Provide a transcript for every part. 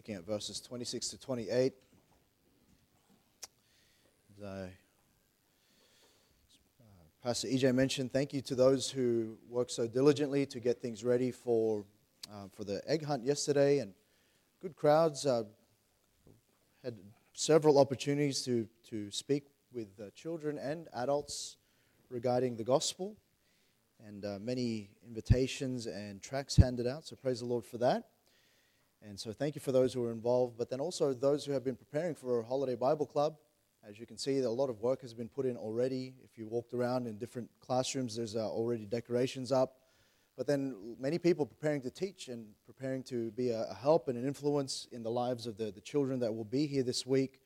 looking at verses 26 to 28. As uh, Pastor EJ mentioned, thank you to those who worked so diligently to get things ready for, uh, for the egg hunt yesterday. And good crowds. Uh, had several opportunities to, to speak with children and adults regarding the gospel, and uh, many invitations and tracts handed out. So praise the Lord for that. And so thank you for those who are involved, but then also those who have been preparing for a Holiday Bible Club. As you can see, a lot of work has been put in already. If you walked around in different classrooms, there's uh, already decorations up. But then many people preparing to teach and preparing to be a, help and an influence in the lives of the, the children that will be here this week.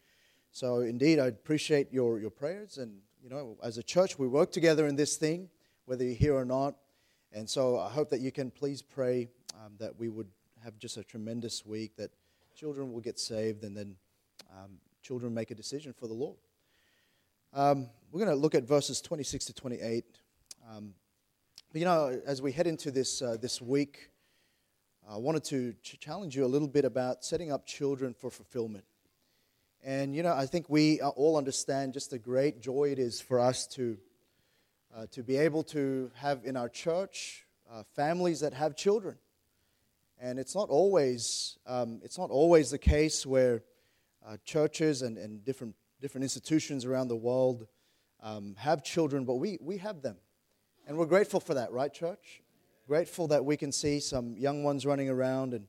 So indeed, I appreciate your, your prayers. And, you know, as a church, we work together in this thing, whether you're here or not. And so I hope that you can please pray um, that we would have just a tremendous week, that children will get saved, and then um, children make a decision for the Lord. Um, we're going to look at verses 26 to 28. Um, but you know, as we head into this, uh, this week, I wanted to ch- challenge you a little bit about setting up children for fulfillment. And you know, I think we all understand just the great joy it is for us to, uh, to be able to have in our church uh, families that have children. And it's not always, um, it's not always the case where uh, churches and, and different, different institutions around the world um, have children, but we, we have them. And we're grateful for that, right, church? Grateful that we can see some young ones running around. And,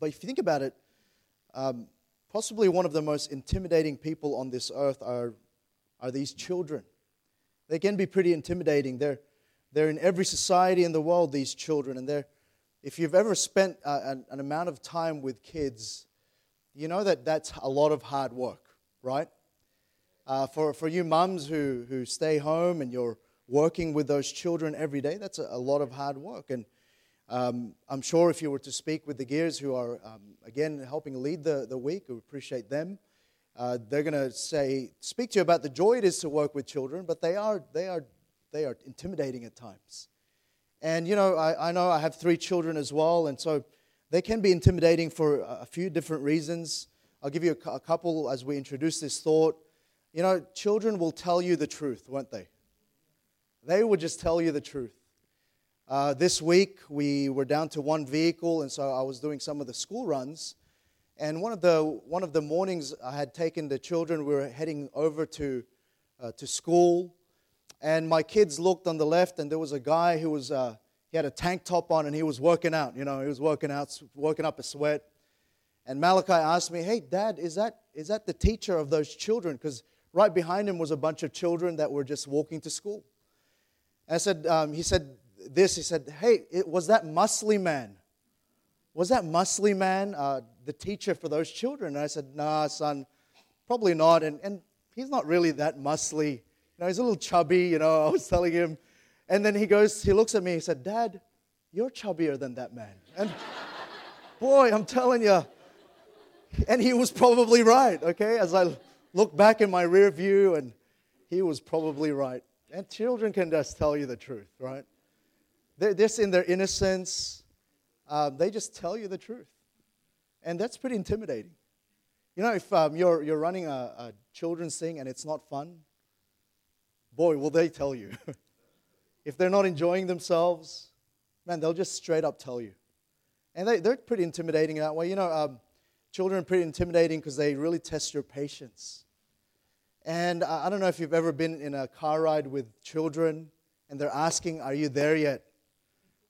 but if you think about it, um, possibly one of the most intimidating people on this earth are, are these children. They can be pretty intimidating. They're, they're in every society in the world, these children, and they're, if you've ever spent uh, an, an, amount of time with kids, you know that that's a lot of hard work, right? Uh, for, for you mums who, who stay home and you're working with those children every day, that's a, a lot of hard work. And um, I'm sure if you were to speak with the Gears, who are, um, again, helping lead the, the week, we appreciate them. Uh, they're going to say, speak to you about the joy it is to work with children, but they are, they are, they are intimidating at times. And, you know, I, I know I have three children as well, and so they can be intimidating for a few different reasons. I'll give you a, a couple as we introduce this thought. You know, children will tell you the truth, won't they? They would just tell you the truth. Uh, this week, we were down to one vehicle, and so I was doing some of the school runs. And one of the, one of the mornings, I had taken the children, we were heading over to, uh, to school. And my kids looked on the left, and there was a guy who was, uh, he had a tank top on, and he was working out. You know, he was working out, working up a sweat. And Malachi asked me, Hey, Dad, is that, is that the teacher of those children? Because right behind him was a bunch of children that were just walking to school. I said, um, he said this, he said, hey, it, was that muscly man? Was that muscly man uh, the teacher for those children? And I said, nah, son, probably not. And, and he's not really that muscly. Know, he's a little chubby, you know, I was telling him. And then he goes, he looks at me, he said, Dad, you're chubbier than that man. And boy, I'm telling you, and he was probably right, okay? As I look back in my rear view, and he was probably right. And children can just tell you the truth, right? They're just in their innocence. Um, they just tell you the truth. And that's pretty intimidating. You know, if um, you're, you're running a, a children's thing and it's not fun, boy, will they tell you. if they're not enjoying themselves, man, they'll just straight up tell you. And they, they're pretty intimidating that way. You know, um, children are pretty intimidating because they really test your patience. And I don't know if you've ever been in a car ride with children and they're asking, Are you there yet?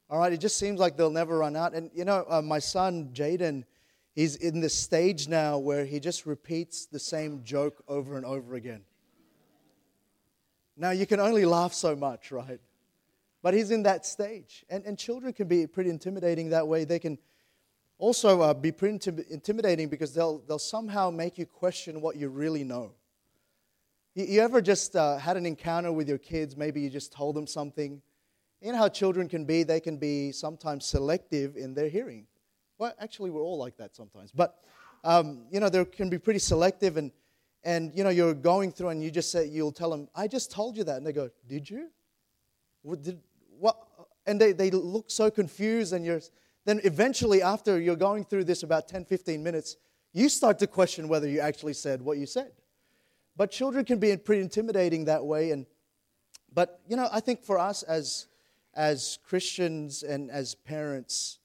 All right, it just seems like they'll never run out. And you know, uh, my son, Jaden, he's in this stage now where he just repeats the same joke over and over again. Now, you can only laugh so much, right? But he's in that stage. And, and children can be pretty intimidating that way. They can also uh, be pretty intimidating because they'll, they'll somehow make you question what you really know. You ever just uh, had an encounter with your kids? Maybe you just told them something. You know how children can be? They can be sometimes selective in their hearing. Well, actually, we're all like that sometimes. But, um, you know, they can be pretty selective. And, and, you know, you're going through and you just say, you'll tell them, I just told you that. And they go, Did you? What? Did, what? And they, they look so confused and you're, then eventually, after you're going through this about 10, 15 minutes, you start to question whether you actually said what you said. But children can be pretty intimidating that way. And, but, you know, I think for us as, as Christians and as parents,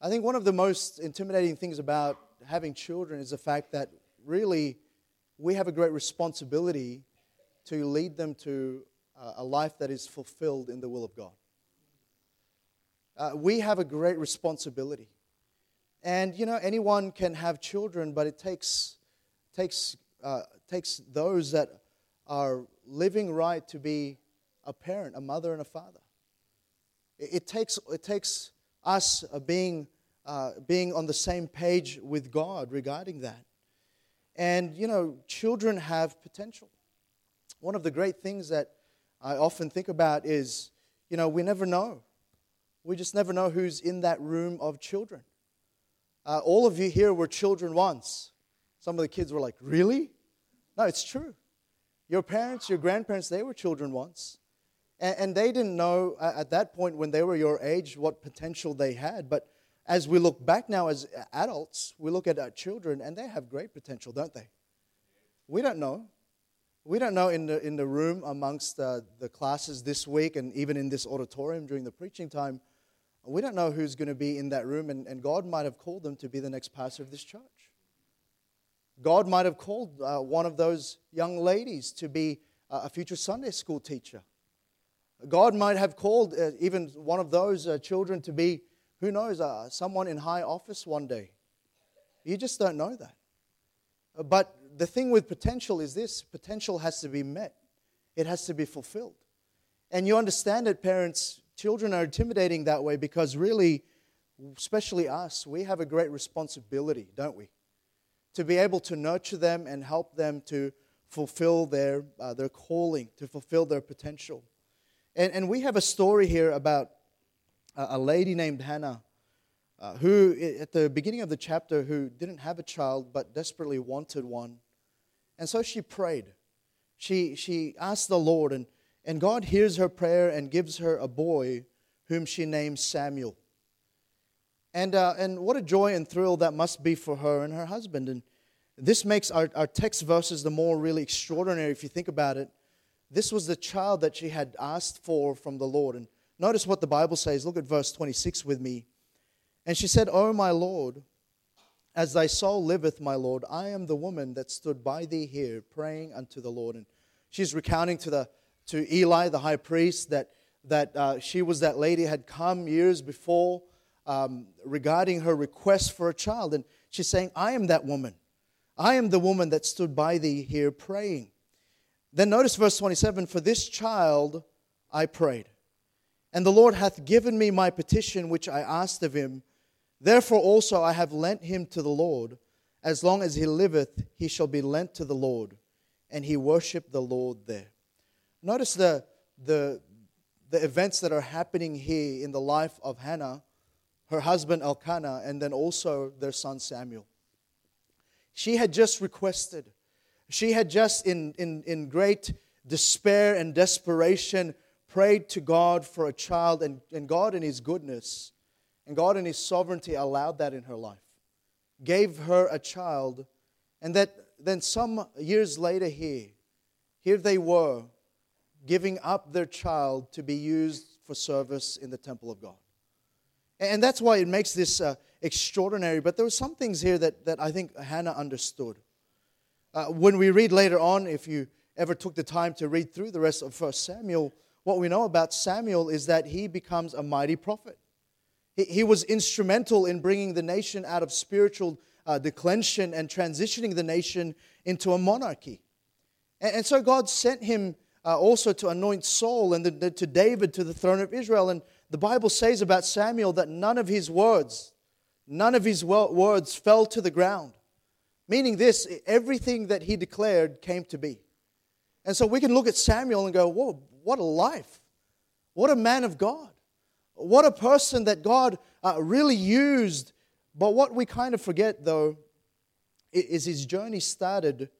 I think one of the most intimidating things about having children is the fact that really we have a great responsibility to lead them to a life that is fulfilled in the will of God. Uh, we have a great responsibility. And, you know, anyone can have children, but it takes, takes, uh, takes those that are living right to be a parent, a mother, and a father. It, it takes, it takes us uh, being, uh, being on the same page with God regarding that. And, you know, children have potential. One of the great things that I often think about is, you know, we never know. We just never know who's in that room of children. Uh, all of you here were children once. Some of the kids were like, Really? No, it's true. Your parents, your grandparents, they were children once. And, and they didn't know at that point when they were your age what potential they had. But as we look back now as adults, we look at our children and they have great potential, don't they? We don't know. We don't know in the, in the room amongst the classes this week and even in this auditorium during the preaching time, we don't know who's going to be in that room, and, and God might have called them to be the next pastor of this church. God might have called uh, one of those young ladies to be uh, a future Sunday school teacher. God might have called uh, even one of those uh, children to be, who knows, uh, someone in high office one day. You just don't know that. But the thing with potential is this potential has to be met, it has to be fulfilled. And you understand it, parents, children are intimidating that way because really, especially us, we have a great responsibility, don't we? To be able to nurture them and help them to fulfill their, uh, their calling, to fulfill their potential. And, and we have a story here about a, lady named Hannah uh, who, at the beginning of the chapter, who didn't have a child but desperately wanted one. And so she prayed. She, she asked the Lord, and, and God hears her prayer and gives her a boy whom she names Samuel. And, uh, and what a joy and thrill that must be for her and her husband. And this makes our, our text verses the more really extraordinary if you think about it. This was the child that she had asked for from the Lord. And notice what the Bible says. Look at verse 26 with me. And she said, O my Lord, as thy soul liveth, my Lord, I am the woman that stood by thee here, praying unto the Lord. And she's recounting to, the, to Eli, the high priest, that, that uh, she was that lady had come years before um, regarding her request for a child. And she's saying, I am that woman. I am the woman that stood by thee here praying. Then notice verse 27 For this child I prayed, and the Lord hath given me my petition which I asked of him. Therefore also I have lent him to the Lord. As long as he liveth, he shall be lent to the Lord. And he worshiped the Lord there. Notice the, the, the events that are happening here in the life of Hannah, her husband Elkanah, and then also their son Samuel. She had just requested, she had just, in, in, in great despair and desperation, prayed to God for a child, and, and God, in His goodness, and God, in His sovereignty, allowed that in her life, gave her a child, and that then some years later, here, here they were giving up their child to be used for service in the temple of God. And that's why it makes this uh, extraordinary. But there were some things here that, that I think Hannah understood. Uh, when we read later on, if you ever took the time to read through the rest of First Samuel, what we know about Samuel is that he becomes a mighty prophet. He, he was instrumental in bringing the nation out of spiritual uh, declension and transitioning the nation into a monarchy. And, and so God sent him uh, also to anoint Saul and the, the, to David to the throne of Israel. And the Bible says about Samuel that none of his words, none of his words fell to the ground. Meaning this, everything that he declared came to be. And so we can look at Samuel and go, whoa, what a life. What a man of God. What a person that God uh, really used. But what we kind of forget, though, is his journey started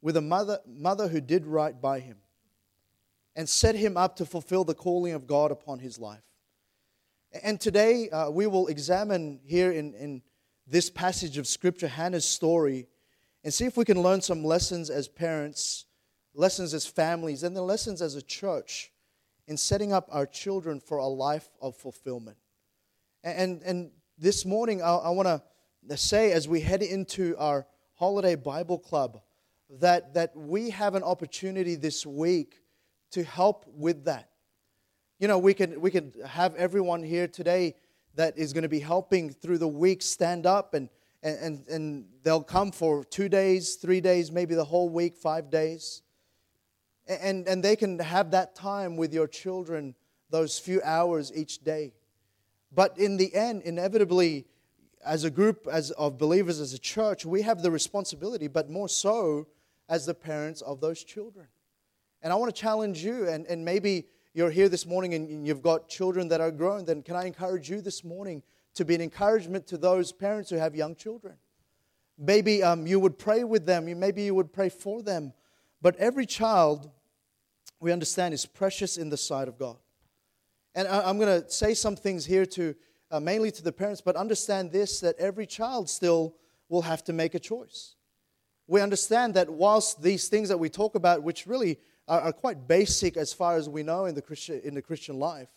with a mother, mother who did right by him and set him up to fulfill the calling of God upon his life. And today uh, we will examine here in, in this passage of Scripture Hannah's story and see if we can learn some lessons as parents, lessons as families, and then lessons as a church in setting up our children for a life of fulfillment. And, and this morning, I, I want to say as we head into our holiday Bible club that, that we have an opportunity this week to help with that. You know, we can, we can have everyone here today that is going to be helping through the week stand up and, and, and they'll come for two days, three days, maybe the whole week, five days. And, and they can have that time with your children, those few hours each day. But in the end, inevitably, as a group as of believers, as a church, we have the responsibility, but more so as the parents of those children. And I want to challenge you, and, and maybe you're here this morning and you've got children that are grown, then can I encourage you this morning to be an encouragement to those parents who have young children? Maybe um, you would pray with them, maybe you would pray for them. But every child, we understand, is precious in the sight of God. And I, am going to say some things here to uh, mainly to the parents, but understand this that every child still will have to make a choice. We understand that whilst these things that we talk about, which really are, are quite basic as far as we know in the, Christian, in the Christian life.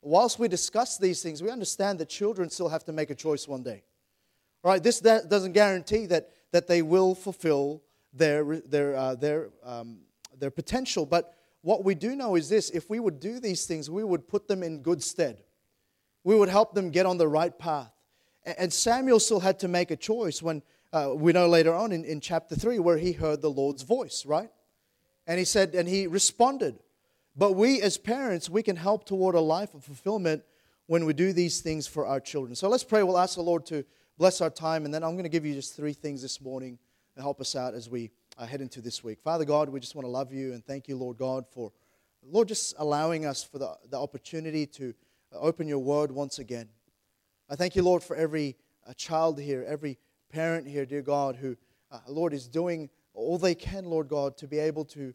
Whilst we discuss these things, we understand that children still have to make a choice one day. Right? This doesn't guarantee that, that they will fulfill their, their, uh, their, um, their potential. But what we do know is this if we would do these things, we would put them in good stead. We would help them get on the right path. And Samuel still had to make a choice when uh, we know later on in, in chapter 3 where he heard the Lord's voice, right? And he said, and he responded. But we as parents, we can help toward a life of fulfillment when we do these things for our children. So let's pray. We'll ask the Lord to bless our time. And then I'm going to give you just three things this morning to help us out as we uh, head into this week. Father God, we just want to love you and thank you, Lord God, for, Lord, just allowing us for the, the opportunity to open your word once again. I thank you, Lord, for every uh, child here, every parent here, dear God, who, uh, Lord, is doing all they can, Lord God, to be able to,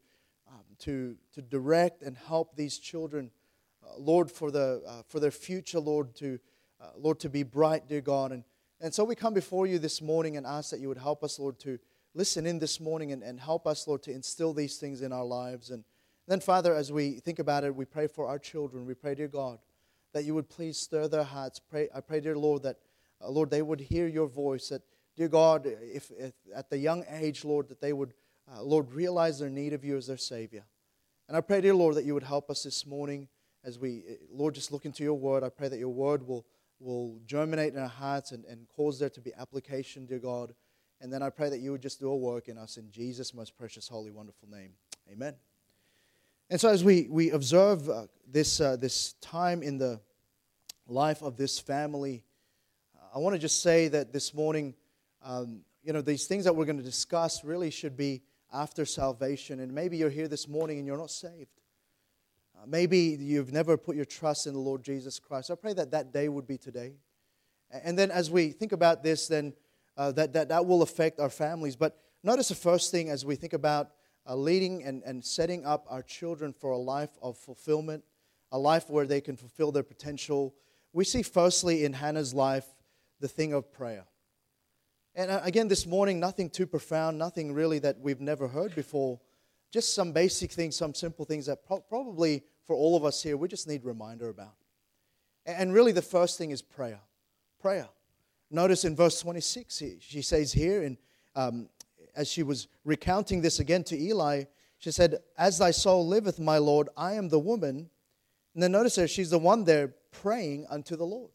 um, to, to direct and help these children, uh, Lord, for, the, uh, for their future, Lord, to, uh, Lord, to be bright, dear God. And, and so we come before you this morning and ask that you would help us, Lord, to listen in this morning and, and help us, Lord, to instill these things in our lives. And then, Father, as we think about it, we pray for our children. We pray, dear God, that you would please stir their hearts. Pray, I pray, dear Lord, that, uh, Lord, they would hear your voice, that Dear God, if, if at the young age, Lord, that they would, uh, Lord, realize their need of you as their Savior. And I pray, dear Lord, that you would help us this morning as we, uh, Lord, just look into your word. I pray that your word will, will germinate in our hearts and, and cause there to be application, dear God. And then I pray that you would just do a work in us in Jesus' most precious, holy, wonderful name. Amen. And so, as we, we observe uh, this, uh, this time in the life of this family, I want to just say that this morning, um, you know, these things that we're going to discuss really should be after salvation. And maybe you're here this morning and you're not saved. Uh, maybe you've never put your trust in the Lord Jesus Christ. I pray that that day would be today. And then as we think about this, then uh, that, that, that will affect our families. But notice the first thing as we think about uh, leading and, and setting up our children for a life of fulfillment, a life where they can fulfill their potential. We see firstly in Hannah's life the thing of prayer. And uh, again, this morning, nothing too profound, nothing really that we've never heard before. Just some basic things, some simple things that pro- probably for all of us here, we just need reminder about. And really, the first thing is prayer. Prayer. Notice in verse 26, she says here, in, um, as she was recounting this again to Eli, she said, As thy soul liveth, my Lord, I am the woman. And then notice there, she's the one there praying unto the Lord.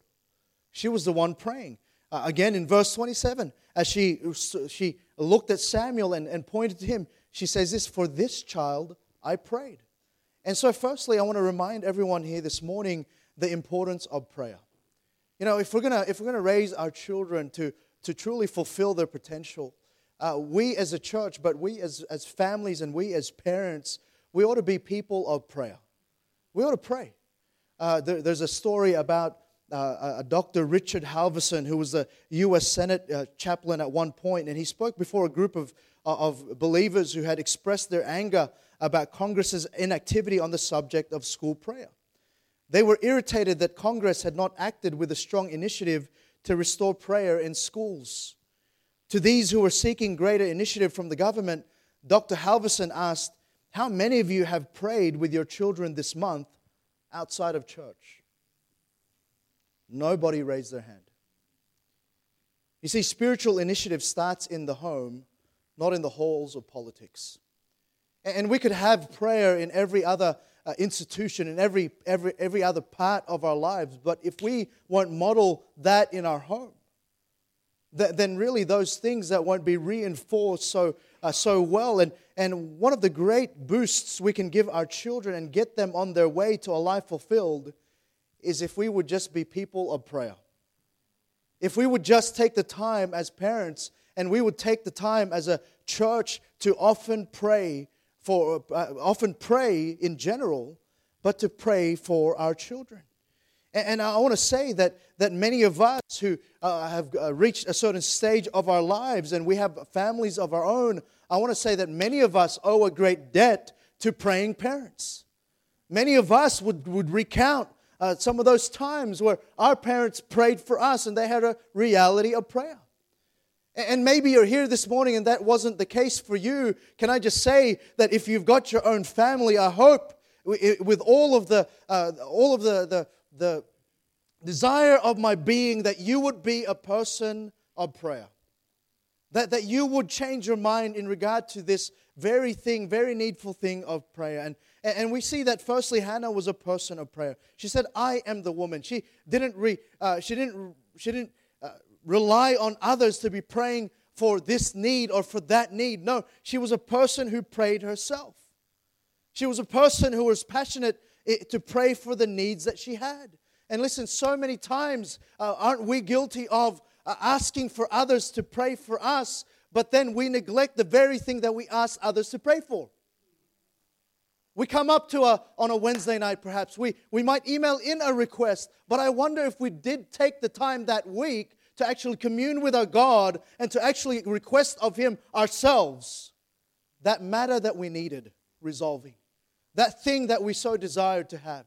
She was the one praying. Uh, again, in verse 27, as she, she looked at Samuel and, and pointed to him, she says this, For this child I prayed. And so, firstly, I want to remind everyone here this morning the importance of prayer. You know, if we're to if we're to raise our children to, to truly fulfill their potential, uh, we as a church, but we as, as families and we as parents, we ought to be people of prayer. We ought to pray. Uh, there, there's a story about uh, a Dr. Richard Halverson, who was a U.S. Senate uh, chaplain at one point, and he spoke before a group of, uh, of believers who had expressed their anger about Congress's inactivity on the subject of school prayer. They were irritated that Congress had not acted with a strong initiative to restore prayer in schools. To these who were seeking greater initiative from the government, Dr. Halverson asked, How many of you have prayed with your children this month outside of church? Nobody raised their hand. You see, spiritual initiative starts in the home, not in the halls of politics. And we could have prayer in every other uh, institution, in every, every, every other part of our lives, but if we won't model that in our home, then really those things that won't be reinforced so, uh, so well. And, and one of the great boosts we can give our children and get them on their way to a life fulfilled is if we would just be people of prayer. If we would just take the time as parents and we would take the time as a church to often pray for, uh, often pray in general, but to pray for our children. And, and I want to say that, that many of us who uh, have uh, reached a certain stage of our lives and we have families of our own, I want to say that many of us owe a great debt to praying parents. Many of us would, would recount uh, some of those times where our parents prayed for us and they had a reality of prayer. And maybe you're here this morning and that wasn't the case for you. Can I just say that if you've got your own family, I hope with all of the, uh, all of the, the, the desire of my being that you would be a person of prayer. That, that you would change your mind in regard to this very thing, very needful thing of prayer. And, and we see that firstly, Hannah was a person of prayer. She said, I am the woman. She didn't, re, uh, she didn't, she didn't rely on others to be praying for this need or for that need. No, she was a person who prayed herself. She was a person who was passionate eh, to pray for the needs that she had. And listen, so many times uh, aren't we guilty of uh, asking for others to pray for us, but then we neglect the very thing that we ask others to pray for? We come up to a, on a Wednesday night, perhaps. We, we might email in a request, but I wonder if we did take the time that week to actually commune with our God and to actually request of Him ourselves that matter that we needed resolving, that thing that we so desired to have.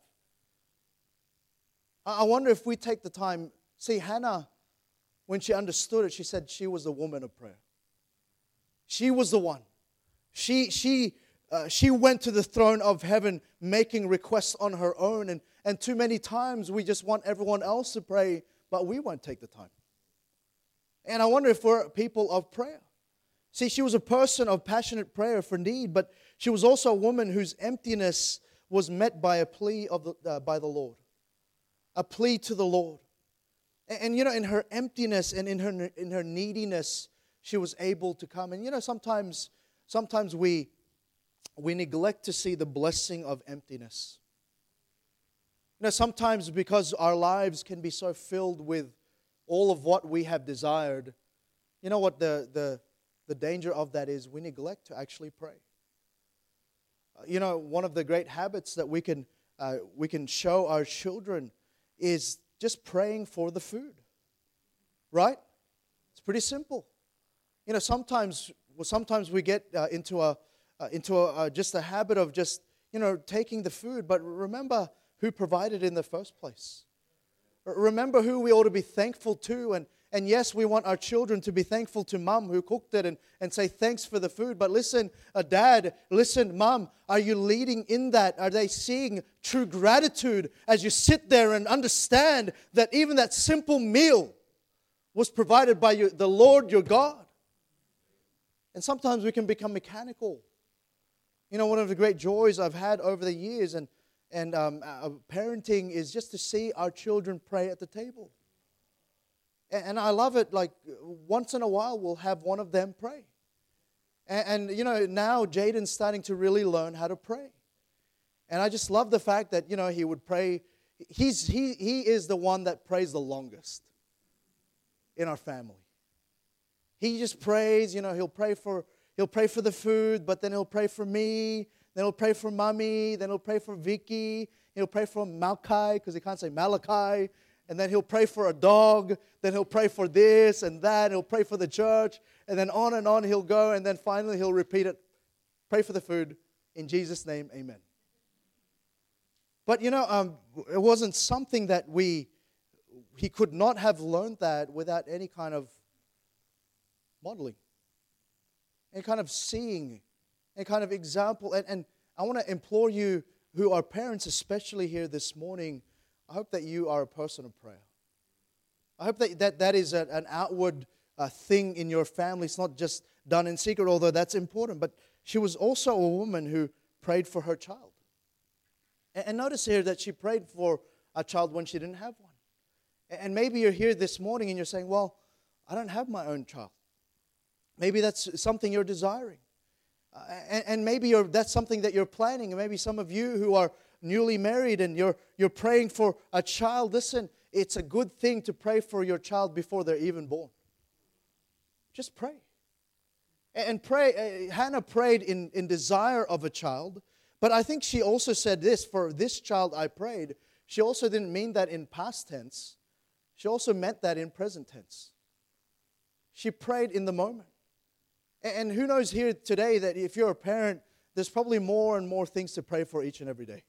I wonder if we take the time. See, Hannah, when she understood it, she said she was the woman of prayer. She was the one. She, she uh, she went to the throne of heaven making requests on her own. And, and too many times we just want everyone else to pray, but we won't take the time. And I wonder if we're people of prayer. See, she was a person of passionate prayer for need, but she was also a woman whose emptiness was met by a plea of the, uh, by the Lord, a plea to the Lord. And, and, you know, in her emptiness and in her in her neediness, she was able to come. And you know, sometimes sometimes we we neglect to see the blessing of emptiness. You know, sometimes because our lives can be so filled with all of what we have desired, you know what the, the, the danger of that is? We neglect to actually pray. Uh, you know, one of the great habits that we can, uh, we can show our children is just praying for the food, right? It's pretty simple. You know, sometimes, well, sometimes we get uh, into a, uh, into a, uh, just a habit of just, you know, taking the food. But remember who provided in the first place. Remember who we ought to be thankful to. And, and yes, we want our children to be thankful to mom who cooked it and, and say thanks for the food. But listen, uh, dad, listen, mom, are you leading in that? Are they seeing true gratitude as you sit there and understand that even that simple meal was provided by you, the Lord your God? And sometimes we can become mechanical you know, one of the great joys I've had over the years and, and um, uh, parenting is just to see our children pray at the table. And, and, I love it, like, once in a while, we'll have one of them pray. And, and you know, now Jaden's starting to really learn how to pray. And I just love the fact that, you know, he would pray. He's, he, he is the one that prays the longest in our family. He just prays, you know, he'll pray for He'll pray for the food, but then he'll pray for me. Then he'll pray for mommy. Then he'll pray for Vicky. He'll pray for Malachi because he can't say Malachi. And then he'll pray for a dog. Then he'll pray for this and that. He'll pray for the church. And then on and on he'll go. And then finally he'll repeat it Pray for the food. In Jesus' name, amen. But you know, um, it wasn't something that we, he could not have learned that without any kind of modeling, any kind of seeing, any kind of example. And, and I want to implore you who are parents, especially here this morning, I hope that you are a person of prayer. I hope that that, that is a, an outward uh, thing in your family. It's not just done in secret, although that's important. But she was also a woman who prayed for her child. And, and notice here that she prayed for a child when she didn't have one. And maybe you're here this morning and you're saying, Well, I don't have my own child. Maybe that's something you're desiring. And, and, maybe that's something that you're planning. And maybe some of you who are newly married and you're, you're praying for a child, listen, it's a good thing to pray for your child before they're even born. Just pray. And pray. Uh, Hannah prayed in, in desire of a child, but I think she also said this for this child I prayed. She also didn't mean that in past tense, she also meant that in present tense. She prayed in the moment. And who knows here today that if you're a parent, there's probably more and more things to pray for each and every day.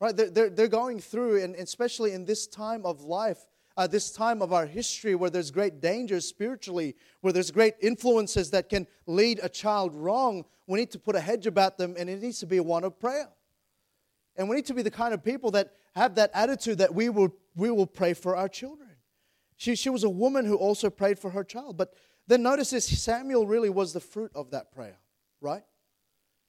Right? They're, they're, going through, and especially in this time of life, uh, this time of our history where there's great dangers spiritually, where there's great influences that can lead a child wrong, we need to put a hedge about them, and it needs to be one of prayer. And we need to be the kind of people that have that attitude that we will, we will pray for our children. She, she was a woman who also prayed for her child. But then notice this Samuel really was the fruit of that prayer, right?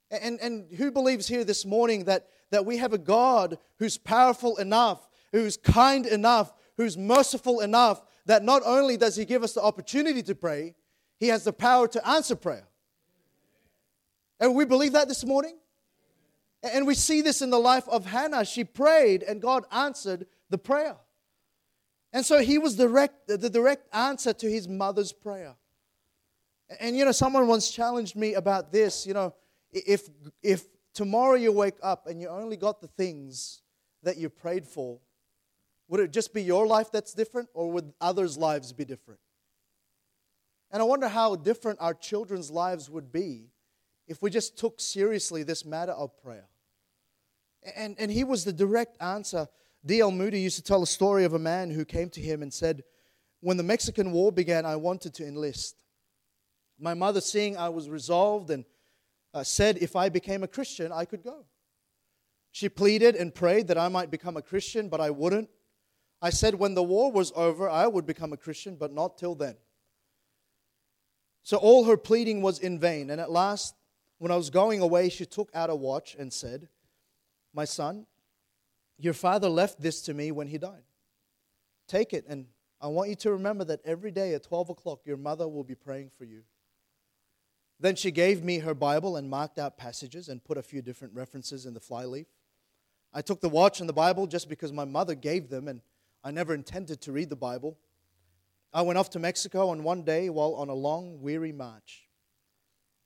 And, and who believes here this morning that, that we have a God who's powerful enough, who's kind enough, who's merciful enough that not only does He give us the opportunity to pray, He has the power to answer prayer. And we believe that this morning? And we see this in the life of Hannah. She prayed and God answered the prayer. And so he was direct, the direct answer to his mother's prayer. And you know, someone once challenged me about this. You know, if, if tomorrow you wake up and you only got the things that you prayed for, would it just be your life that's different or would others' lives be different? And I wonder how different our children's lives would be if we just took seriously this matter of prayer. And, and he was the direct answer. D.L. Moody used to tell a story of a man who came to him and said, When the Mexican War began, I wanted to enlist. My mother, seeing I was resolved and uh, said if I became a Christian, I could go. She pleaded and prayed that I might become a Christian, but I wouldn't. I said when the war was over, I would become a Christian, but not till then. So all her pleading was in vain. And at last, when I was going away, she took out a watch and said, My son, your father left this to me when he died. Take it, and I want you to remember that every day at 12 o'clock, your mother will be praying for you. Then she gave me her Bible and marked out passages and put a few different references in the flyleaf. I took the watch and the Bible just because my mother gave them, and I never intended to read the Bible. I went off to Mexico, and one day, while on a long, weary march,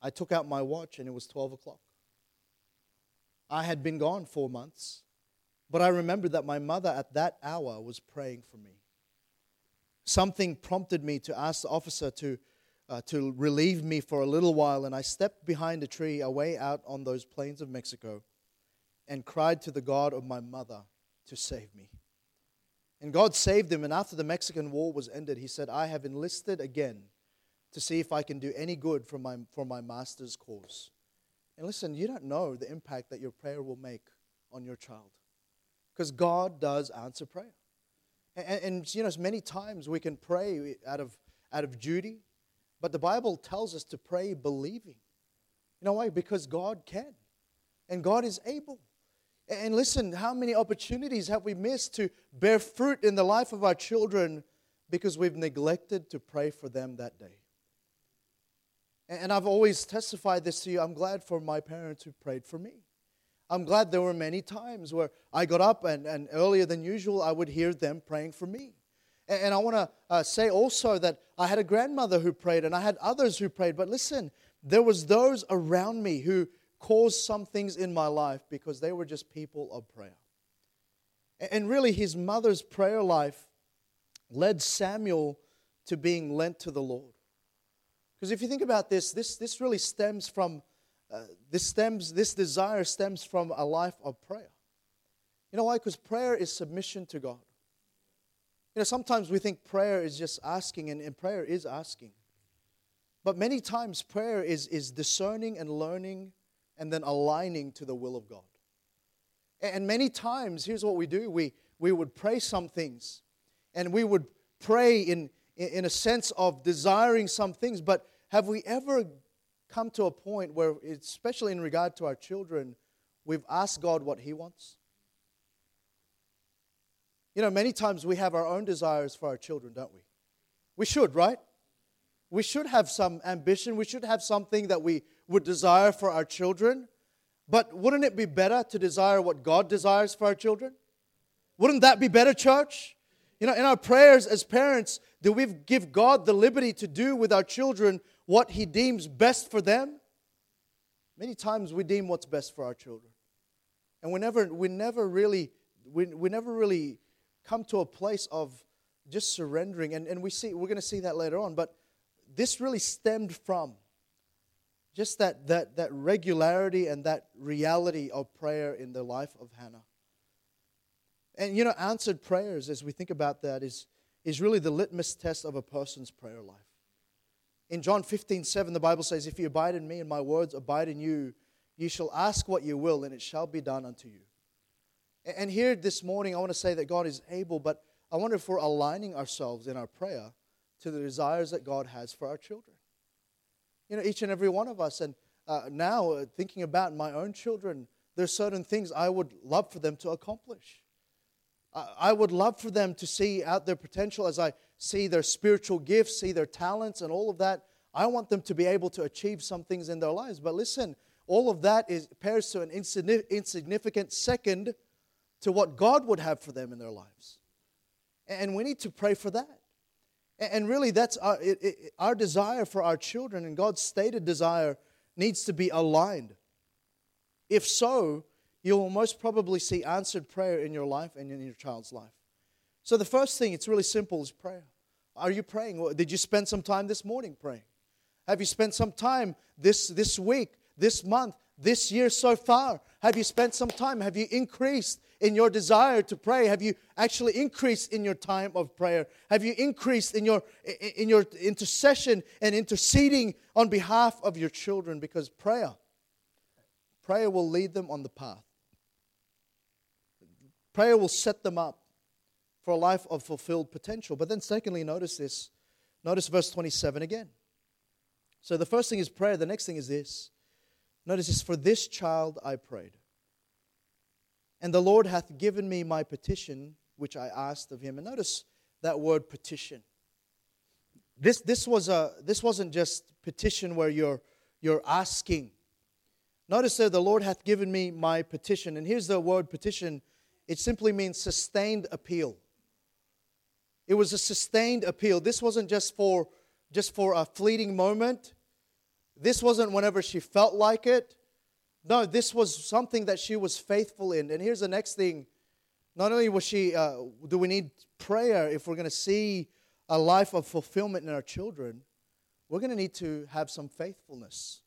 I took out my watch and it was 12 o'clock. I had been gone four months, but I remembered that my mother at that hour was praying for me. Something prompted me to ask the officer to uh, to relieve me for a little while, and I stepped behind a tree away out on those plains of Mexico and cried to the God of my mother to save me. And God saved him, and after the Mexican War was ended, he said, I have enlisted again to see if I can do any good for my, for my master's cause. And listen, you don't know the impact that your prayer will make on your child. Because God does answer prayer. And, and, you know, as many times we can pray out of, out of duty, but the Bible tells us to pray believing. You know why? Because God can. And God is able. And listen, how many opportunities have we missed to bear fruit in the life of our children because we've neglected to pray for them that day? And I've always testified this to you. I'm glad for my parents who prayed for me. I'm glad there were many times where I got up and, and earlier than usual, I would hear them praying for me. And I want to uh, say also that I had a grandmother who prayed and I had others who prayed. But listen, there was those around me who caused some things in my life because they were just people of prayer. And really, his mother's prayer life led Samuel to being lent to the Lord. Because if you think about this, this, this really stems from, uh, this stems, this desire stems from a life of prayer. You know why? Because prayer is submission to God. You know, sometimes we think prayer is just asking, and, and prayer is asking. But many times, prayer is, is discerning and learning and then aligning to the will of God. And many times, here's what we do we, we would pray some things, and we would pray in, in a sense of desiring some things, but have we ever come to a point where, especially in regard to our children, we've asked God what He wants? You know, many times we have our own desires for our children, don't we? We should, right? We should have some ambition. We should have something that we would desire for our children. But wouldn't it be better to desire what God desires for our children? Wouldn't that be better, church? You know, in our prayers as parents, do we give God the liberty to do with our children what He deems best for them? Many times we deem what's best for our children. And we never, we never really, we, we never really come to a place of just surrendering. And, and we see, we're going to see that later on. But this really stemmed from just that, that, that regularity and that reality of prayer in the life of Hannah. And you know, answered prayers, as we think about that, is, is really the litmus test of a person's prayer life. In John 15, 7, the Bible says, If you abide in me and my words abide in you, you shall ask what you will, and it shall be done unto you. And here this morning, I want to say that God is able, but I wonder if we're aligning ourselves in our prayer to the desires that God has for our children. You know, each and every one of us. And uh, now, uh, thinking about my own children, there's certain things I would love for them to accomplish. I would love for them to see out their potential as I see their spiritual gifts, see their talents, and all of that. I want them to be able to achieve some things in their lives. But listen, all of that is pairs to an insignificant second to what God would have for them in their lives. And we need to pray for that. And really, that's our, it, it, our desire for our children and God's stated desire needs to be aligned. If so, you will most probably see answered prayer in your life and in your child's life. So, the first thing, it's really simple, is prayer. Are you praying? Did you spend some time this morning praying? Have you spent some time this, this week, this month, this year so far? Have you spent some time? Have you increased in your desire to pray? Have you actually increased in your time of prayer? Have you increased in your, in your intercession and interceding on behalf of your children? Because prayer, prayer will lead them on the path. Prayer will set them up for a life of fulfilled potential. But then, secondly, notice this. Notice verse 27 again. So the first thing is prayer. The next thing is this. Notice this For this child I prayed. And the Lord hath given me my petition, which I asked of him. And notice that word petition. This, this, was a, this wasn't just petition where you're, you're asking. Notice that the Lord hath given me my petition. And here's the word petition it simply means sustained appeal. It was a sustained appeal. This wasn't just for just for a fleeting moment. This wasn't whenever she felt like it. No, this was something that she was faithful in. And here's the next thing. Not only was she, uh, do we need prayer if we're going to see a life of fulfillment in our children, we're going to need to have some faithfulness.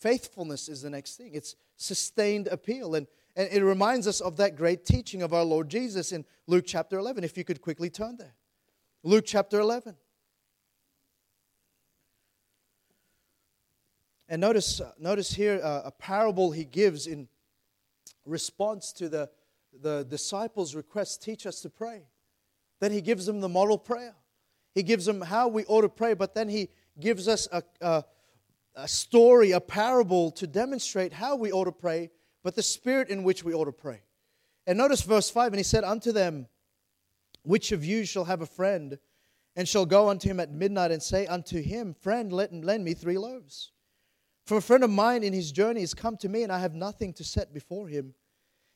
Faithfulness is the next thing. It's sustained appeal. And and it reminds us of that great teaching of our Lord Jesus in Luke chapter 11. If you could quickly turn there. Luke chapter 11. And notice, uh, notice here uh, a parable he gives in response to the, the disciples' request teach us to pray. Then he gives them the model prayer. He gives them how we ought to pray, but then he gives us a, a, a story, a parable to demonstrate how we ought to pray but the spirit in which we ought to pray. And notice verse 5 And he said unto them, Which of you shall have a friend, and shall go unto him at midnight and say unto him, Friend, let lend me three loaves? For a friend of mine in his journey is come to me, and I have nothing to set before him.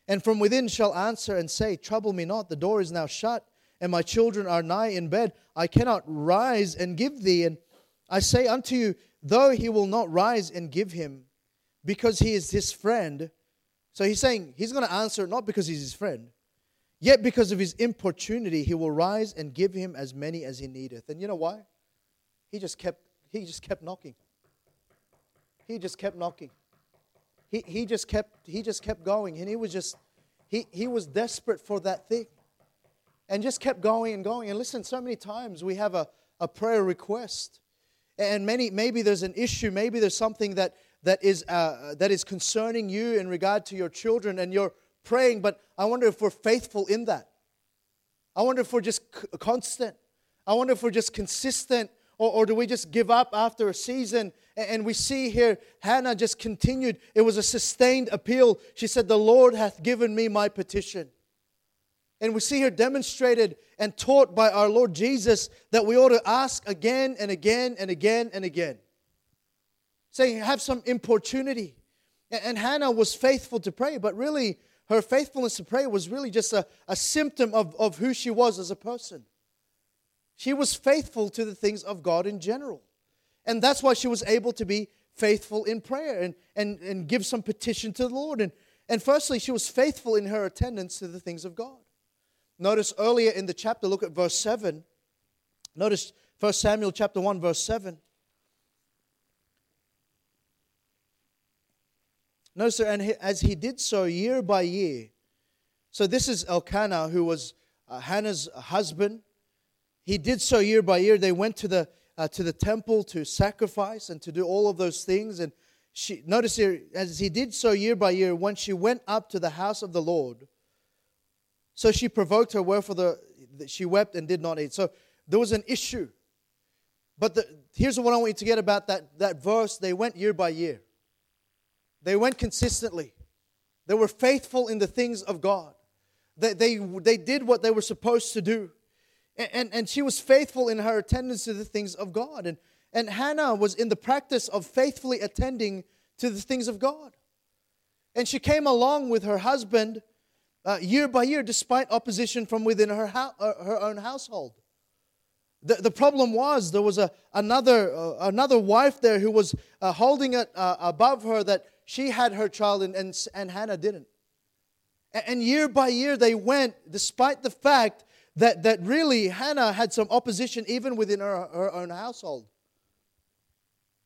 And from within shall answer and say, Trouble me not, the door is now shut, and my children are nigh in bed. I cannot rise and give thee. And I say unto you, though he will not rise and give him, because he is his friend, so he's saying he's going to answer not because he's his friend, yet because of his importunity, he will rise and give him as many as he needeth. And you know why? He just kept he just kept knocking. He just kept knocking. He, he just kept he just kept going and he was just he, he was desperate for that thing and just kept going and going. And listen, so many times we have a, a prayer request. And many, maybe there's an issue, maybe there's something that, that, is, uh, that is concerning you in regard to your children, and you're praying, but I wonder if we're faithful in that. I wonder if we're just constant. I wonder if we're just consistent, or, or do we just give up after a season? And, we see here Hannah just continued. It was a sustained appeal. She said, The Lord hath given me my petition. And we see here demonstrated and taught by our Lord Jesus that we ought to ask again and again and again and again. Saying, have some importunity. And Hannah was faithful to pray, but really, her faithfulness to pray was really just a, a symptom of, of who she was as a person. She was faithful to the things of God in general. And that's why she was able to be faithful in prayer and, and, and give some petition to the Lord. And, and firstly, she was faithful in her attendance to the things of God. Notice earlier in the chapter, look at verse 7. Notice 1 Samuel chapter 1, verse 7. No, sir, and as he did so year by year, so this is Elkanah, who was uh, Hannah's husband. He did so year by year. They went to the, uh, to the temple to sacrifice and to do all of those things. And she, notice here, as he did so year by year, when she went up to the house of the Lord, so she provoked her, wherefore the, she wept and did not eat. So there was an issue. But the, here's what I want you to get about that, that verse. They went year by year, they went consistently. They were faithful in the things of God. They, they, they did what they were supposed to do. And, and, she was faithful in her attendance to the things of God. And, and Hannah was in the practice of faithfully attending to the things of God. And she came along with her husband uh, year by year despite opposition from within her, ho- uh, her own household. The, the problem was there was a, another, uh, another wife there who was uh, holding it uh, above her that she had her child and, and, and Hannah didn't. And, and year by year they went despite the fact that, that really Hannah had some opposition even within her, her own household.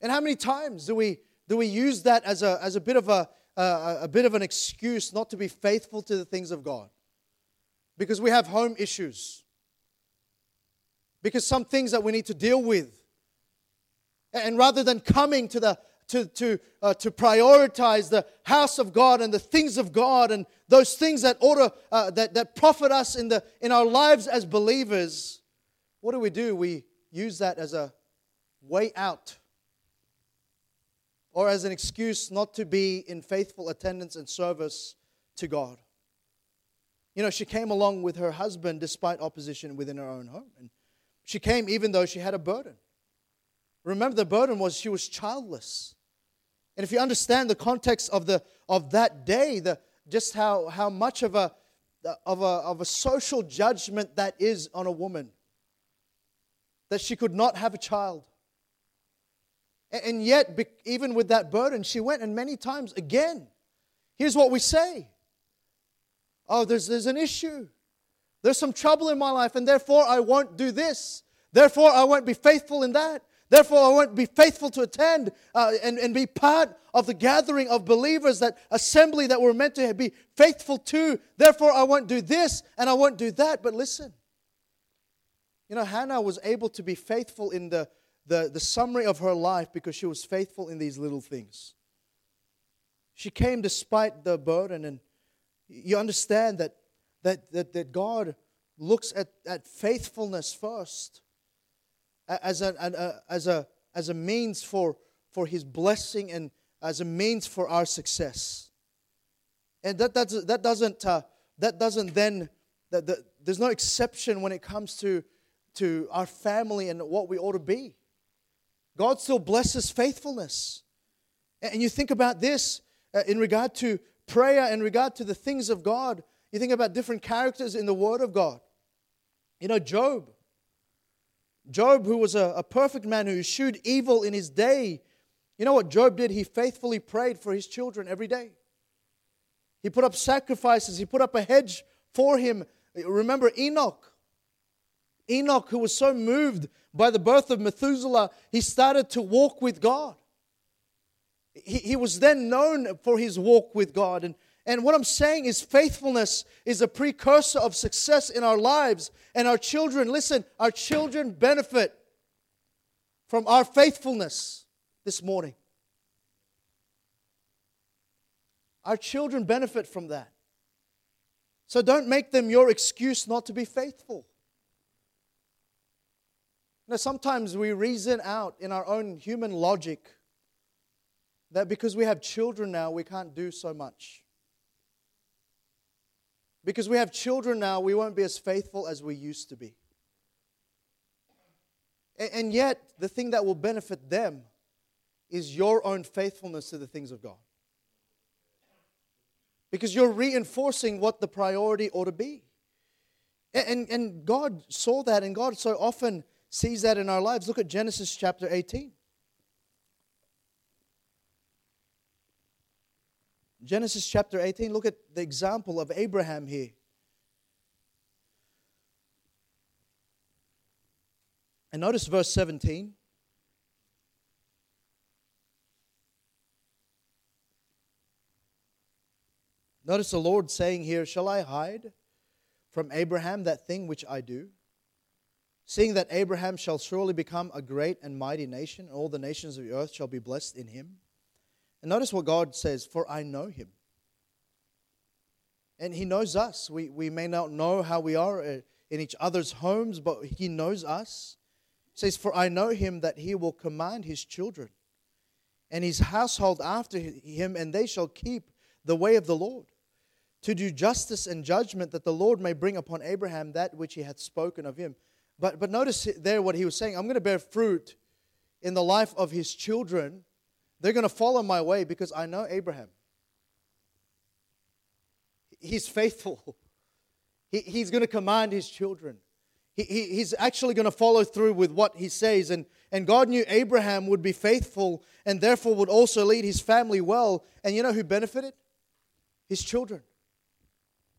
And how many times do we, do we use that as a, as a bit of a, a, a bit of an excuse not to be faithful to the things of God. Because we have home issues. Because some things that we need to deal with. And rather than coming to the to, to, uh, to prioritize the house of God and the things of God and those things that order uh, that, that profit us in, the, in our lives as believers, what do we do? We use that as a way out or as an excuse not to be in faithful attendance and service to God. You know, she came along with her husband despite opposition within her own home. And she came even though she had a burden. Remember, the burden was she was childless. And if you understand the context of, the, of that day, the, just how, how much of a, of, a, of a social judgment that is on a woman, that she could not have a child. And yet, even with that burden, she went and many times again. Here's what we say Oh, there's, there's an issue. There's some trouble in my life, and therefore I won't do this. Therefore, I won't be faithful in that. Therefore, I won't be faithful to attend uh, and, and be part of the gathering of believers, that assembly that we're meant to be faithful to. Therefore, I won't do this and I won't do that. But listen, you know, Hannah was able to be faithful in the the, the summary of her life because she was faithful in these little things. She came despite the burden, and you understand that, that, that, that God looks at, at faithfulness first as a, a, as a, as a means for, for His blessing and as a means for our success. And that, that, doesn't, uh, that doesn't then, that, that, there's no exception when it comes to, to our family and what we ought to be. God still blesses faithfulness. And you think about this uh, in regard to prayer, in regard to the things of God. You think about different characters in the Word of God. You know, Job. Job, who was a, a perfect man who eschewed evil in his day, you know what Job did? He faithfully prayed for his children every day. He put up sacrifices, he put up a hedge for him. Remember Enoch. Enoch, who was so moved by the birth of Methuselah, he started to walk with God. He, he was then known for his walk with God. And, And what I'm saying is, faithfulness is a precursor of success in our lives. And our children, listen, our children benefit from our faithfulness this morning. Our children benefit from that. So don't make them your excuse not to be faithful. Now, sometimes we reason out in our own human logic that because we have children now, we can't do so much. Because we have children now, we won't be as faithful as we used to be. And yet, the thing that will benefit them is your own faithfulness to the things of God. Because you're reinforcing what the priority ought to be. And, and God saw that, and God so often sees that in our lives. Look at Genesis chapter 18. Genesis chapter 18, look at the example of Abraham here. And notice verse 17. Notice the Lord saying here, Shall I hide from Abraham that thing which I do? Seeing that Abraham shall surely become a great and mighty nation, and all the nations of the earth shall be blessed in him. And notice what God says, For I know him. And he knows us. We, we may not know how we are uh, in each other's homes, but he knows us. Says, For I know him that he will command his children and his household after him, and they shall keep the way of the Lord, to do justice and judgment, that the Lord may bring upon Abraham that which he hath spoken of him. But, but notice there what he was saying I'm going to bear fruit in the life of his children they're going to follow my way because I know Abraham. He's faithful. He, he's going to command his children. He, he, he's actually going to follow through with what he says. And, and God knew Abraham would be faithful and therefore would also lead his family well. And you know who benefited? His children.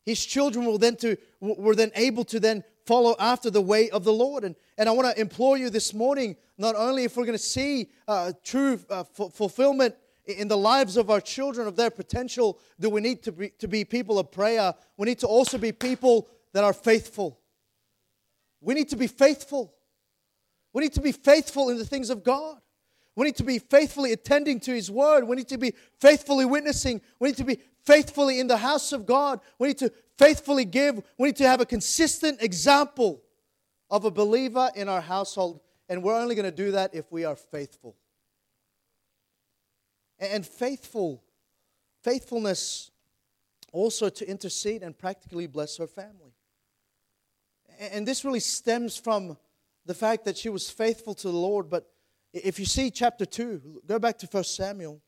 His children were then, to, were then able to then follow after the way of the Lord. And, and I want to implore you this morning not only if we're going to see uh, true uh, f- fulfillment in the lives of our children, of their potential, do we need to be, to be people of prayer? We need to also be people that are faithful. We need to be faithful. We need to be faithful in the things of God. We need to be faithfully attending to His Word. We need to be faithfully witnessing. We need to be faithfully in the house of God. We need to faithfully give. We need to have a consistent example of a believer in our household. And we're only going to do that if we are faithful. And faithful, faithfulness also to intercede and practically bless her family. And this really stems from the fact that she was faithful to the Lord. But if you see chapter 2, go back to 1 Samuel.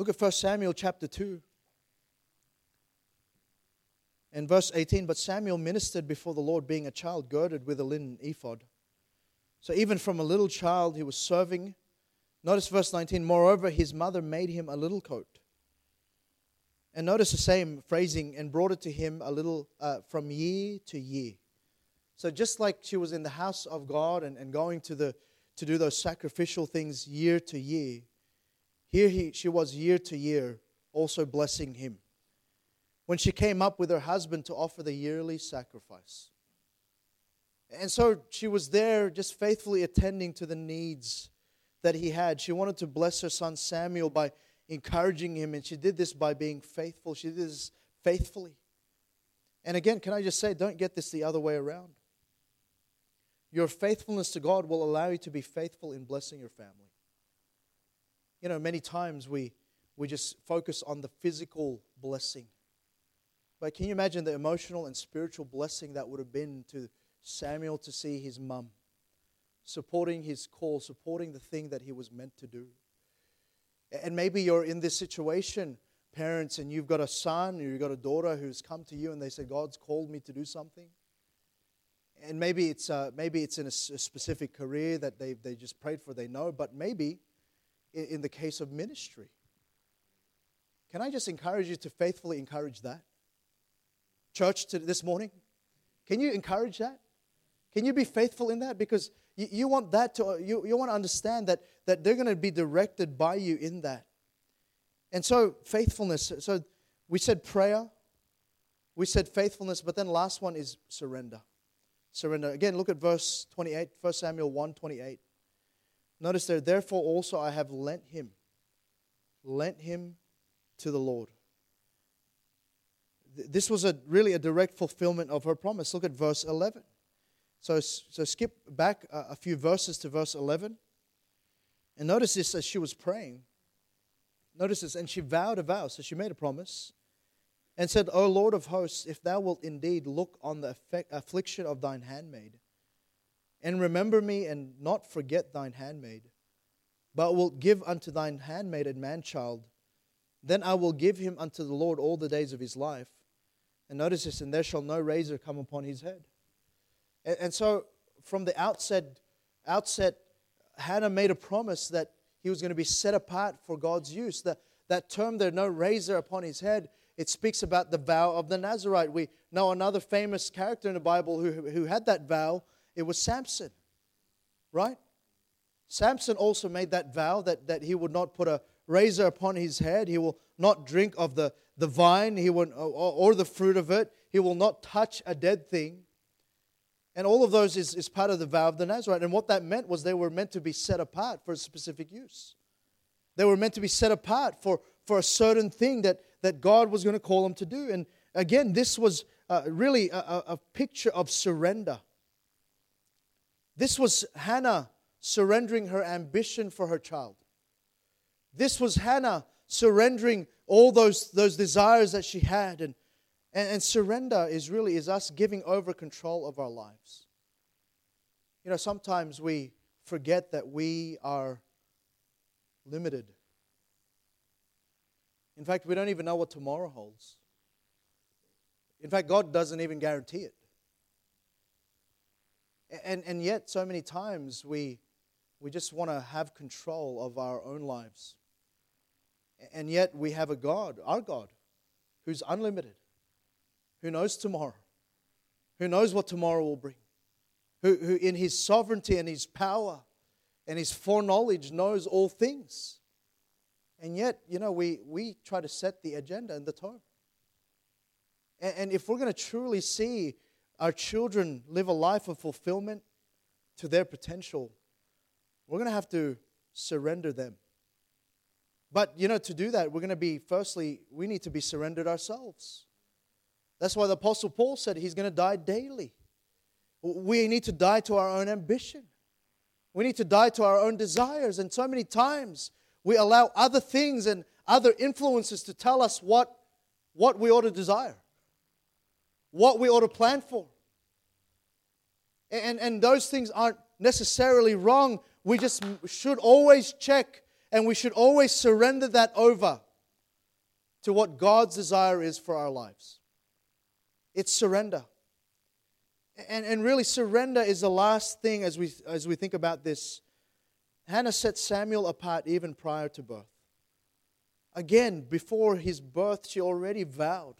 Look at 1 Samuel chapter 2. and verse 18, but Samuel ministered before the Lord, being a child girded with a linen ephod. So even from a little child, he was serving. Notice verse 19, moreover, his mother made him a little coat. And notice the same phrasing, and brought it to him a little uh, from year to year. So just like she was in the house of God and, and going to, the, to do those sacrificial things year to year, here he, she was year to year also blessing him. When she came up with her husband to offer the yearly sacrifice. And so she was there just faithfully attending to the needs that he had. She wanted to bless her son Samuel by encouraging him, and she did this by being faithful. She did this faithfully. And again, can I just say, don't get this the other way around. Your faithfulness to God will allow you to be faithful in blessing your family. You know, many times we, we just focus on the physical blessing. But can you imagine the emotional and spiritual blessing that would have been to Samuel to see his mum supporting his call, supporting the thing that he was meant to do? And maybe you're in this situation, parents, and you've got a son or you've got a daughter who's come to you and they say, God's called me to do something. And maybe it's, uh, maybe it's in a, a specific career that they, they just prayed for, they know, but maybe in the case of ministry. Can I just encourage you to faithfully encourage that? Church to this morning, can you encourage that? Can you be faithful in that? Because you, you want that to, you, you want to understand that, that they're going to be directed by you in that. And so, faithfulness. So, we said prayer, we said faithfulness, but then last one is surrender. Surrender. Again, look at verse 28, 1 Samuel 1 28. Notice there, therefore also I have lent him, lent him to the Lord. This was a really a direct fulfillment of her promise. Look at verse 11. So, so skip back a, a few verses to verse 11. And notice this as she was praying. Notice this, and she vowed a vow. So she made a promise and said, O Lord of hosts, if thou wilt indeed look on the affliction of thine handmaid, and remember me and not forget thine handmaid, but wilt give unto thine handmaid a man child, then I will give him unto the Lord all the days of his life. And notice this, and there shall no razor come upon his head. And, and so from the outset, outset, Hannah made a promise that he was going to be set apart for God's use. That, that term there, no razor upon his head, it speaks about the vow of the Nazarite. We know another famous character in the Bible who, who had that vow. It was Samson, right? Samson also made that vow that, that he would not put a razor upon his head. He will not drink of the, the vine he will, or, or the fruit of it. He will not touch a dead thing. And all of those is, is part of the vow of the Nazarite. And what that meant was they were meant to be set apart for a specific use. They were meant to be set apart for, for a certain thing that, that God was going to call them to do. And again, this was uh, really a, a picture of surrender. This was Hannah surrendering her ambition for her child. This was Hannah surrendering all those, those desires that she had. And, and, and surrender is really is us giving over control of our lives. You know, sometimes we forget that we are limited. In fact, we don't even know what tomorrow holds. In fact, God doesn't even guarantee it. And, and yet, so many times we, we just want to have control of our own lives. And yet, we have a God, our God, who's unlimited, who knows tomorrow, who knows what tomorrow will bring, who, who in his sovereignty and his power and his foreknowledge knows all things. And yet, you know, we, we try to set the agenda and the tone. And, and if we're going to truly see our children live a life of fulfillment to their potential, we're going to have to surrender them. But, you know, to do that, we're going to be, firstly, we need to be surrendered ourselves. That's why the Apostle Paul said he's going to die daily. We need to die to our own ambition. We need to die to our own desires. And so many times we allow other things and other influences to tell us what, what we ought to desire, what we ought to plan for. And, and those things aren't necessarily wrong. We just should always check and we should always surrender that over to what God's desire is for our lives. It's surrender. And, and really, surrender is the last thing as we, as we think about this. Hannah set Samuel apart even prior to birth. Again, before his birth, she already vowed.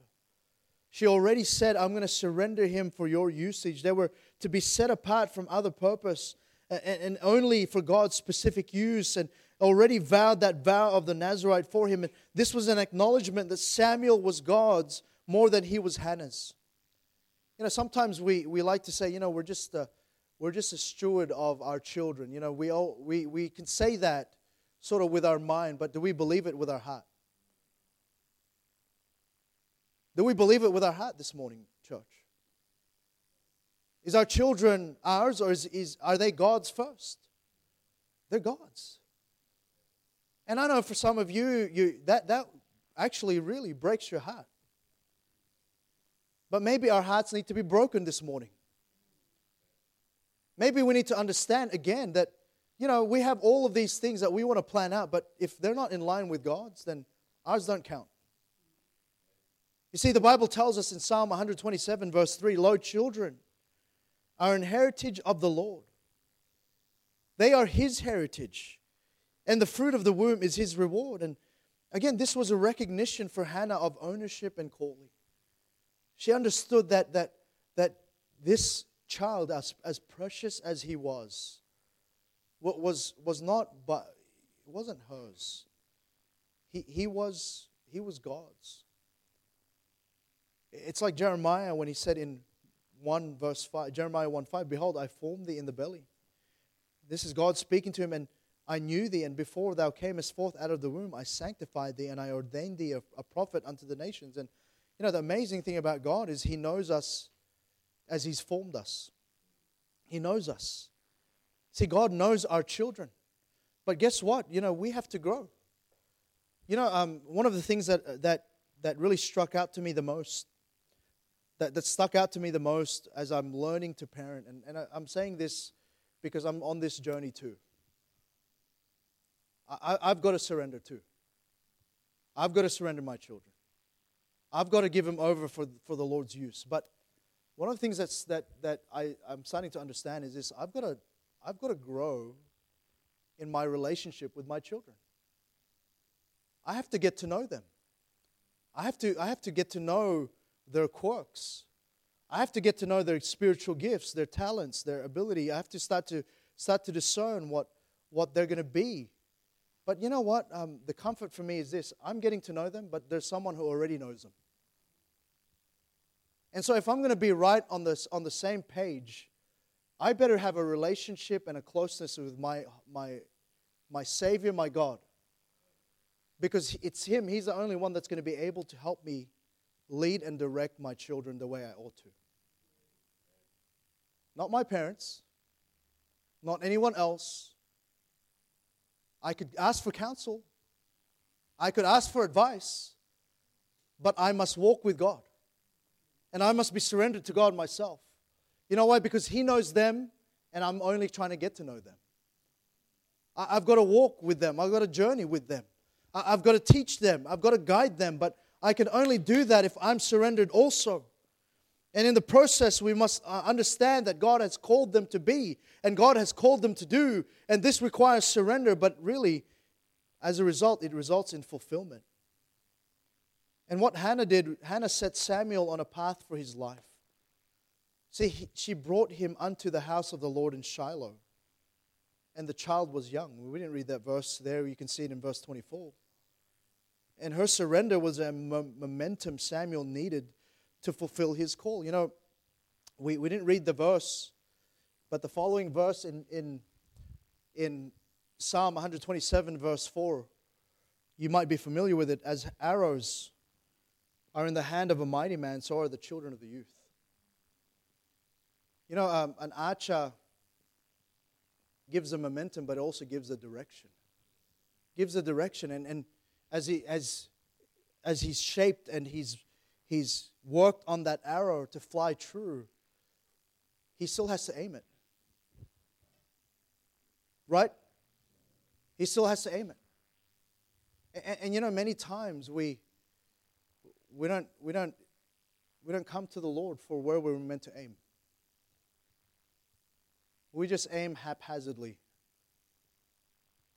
She already said, I'm going to surrender him for your usage. There were to be set apart from other purpose and, only for God's specific use, and already vowed that vow of the Nazarite for him. And this was an acknowledgement that Samuel was God's more than he was Hannah's. You know, sometimes we, we like to say, you know, we're just a, we're just a steward of our children. You know, we, all, we, we can say that sort of with our mind, but do we believe it with our heart? Do we believe it with our heart this morning, church? Is our children ours or is, is, are they God's first? They're God's. And I know for some of you, you that, that actually really breaks your heart. But maybe our hearts need to be broken this morning. Maybe we need to understand again that, you know, we have all of these things that we want to plan out, but if they're not in line with God's, then ours don't count. You see, the Bible tells us in Psalm 127, verse 3 Lo, children are an heritage of the Lord. They are His heritage, and the fruit of the womb is His reward. And again, this was a recognition for Hannah of ownership and calling. She understood that, that, that this child, as, as precious as he was, was, was not, but it wasn't hers. He, he, was, he was God's. It's like Jeremiah when he said in 1 verse 5, Jeremiah 1 5, Behold, I formed thee in the belly. This is God speaking to him, and I knew thee, and before thou camest forth out of the womb, I sanctified thee, and I ordained thee a, a prophet unto the nations. And you know, the amazing thing about God is He knows us as He's formed us. He knows us. See, God knows our children. But guess what? You know, we have to grow. You know, um, one of the things that, that, that really struck out to me the most, that, that stuck out to me the most as I'm learning to parent, and, and I, I'm saying this because I'm on this journey too. I, I've got to surrender too. I've got to surrender my children. I've got to give them over for, for the Lord's use. But one of the things that's, that, that I, I'm starting to understand is this I've got, to, I've got to grow in my relationship with my children. I have to get to know them. I have to, I have to get to know their quirks. I have to get to know their spiritual gifts, their talents, their ability. I have to start to start to discern what, what they're going to be. But you know what? Um, the comfort for me is this I'm getting to know them, but there's someone who already knows them. And so if I'm going to be right on, this, on the same page, I better have a relationship and a closeness with my, my, my Savior, my God. Because it's Him, He's the only one that's going to be able to help me lead and direct my children the way I ought to. Not my parents, not anyone else. I could ask for counsel, I could ask for advice, but I must walk with God. And I must be surrendered to God myself. You know why? Because He knows them, and I'm only trying to get to know them. I've got to walk with them, I've got to journey with them, I've got to teach them, I've got to guide them, but I can only do that if I'm surrendered also. And in the process, we must uh, understand that God has called them to be and God has called them to do. And this requires surrender, but really, as a result, it results in fulfillment. And what Hannah did, Hannah set Samuel on a path for his life. See, he, she brought him unto the house of the Lord in Shiloh. And the child was young. We didn't read that verse there. You can see it in verse 24. And her surrender was a momentum Samuel needed to fulfill his call. You know, we, we didn't read the verse, but the following verse in, in, in Psalm 127, verse 4, you might be familiar with it as arrows are in the hand of a mighty man, so are the children of the youth. You know, um, an archer gives a momentum, but also gives a direction. Gives a direction, and, and as he as as he's shaped and he's he's worked on that arrow to fly true, he still has to aim it. Right? He still has to aim it. And, and, you know, many times we we don't we don't we don't come to the Lord for where we're meant to aim. We just aim haphazardly.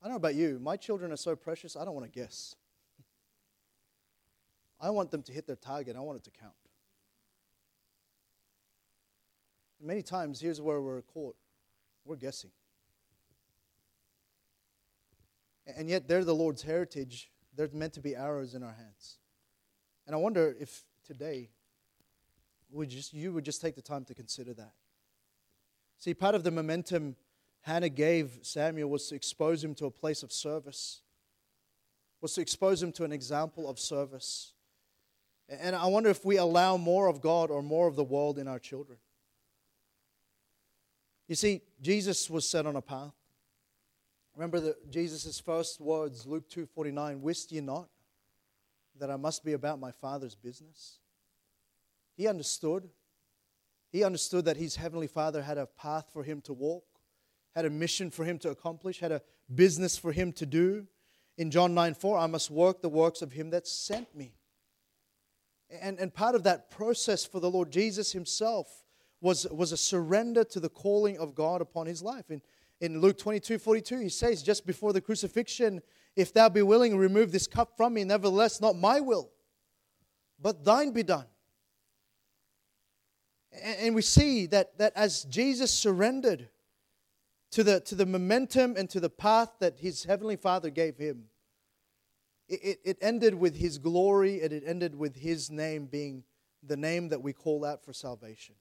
I don't know about you. My children are so precious, I don't want to guess. I want them to hit their target. I want it to count. Many times, here's where we're caught we're guessing. And yet, they're the Lord's heritage. They're meant to be arrows in our hands. And I wonder if today would just, you would just take the time to consider that. See, part of the momentum Hannah gave Samuel was to expose him to a place of service, was to expose him to an example of service. And I wonder if we allow more of God or more of the world in our children. You see, Jesus was set on a path. Remember that Jesus' first words, Luke 2.49, Wist ye not that I must be about my Father's business? He understood. He understood that his Heavenly Father had a path for him to walk, had a mission for him to accomplish, had a business for him to do. In John 9 4, I must work the works of him that sent me. And, and part of that process for the Lord Jesus himself was, was a surrender to the calling of God upon his life. In, in Luke 22 42, he says, just before the crucifixion, if thou be willing, remove this cup from me. Nevertheless, not my will, but thine be done. And we see that, that as Jesus surrendered to the, to the momentum and to the path that his heavenly Father gave him, it, it ended with his glory and it ended with his name being the name that we call out for salvation.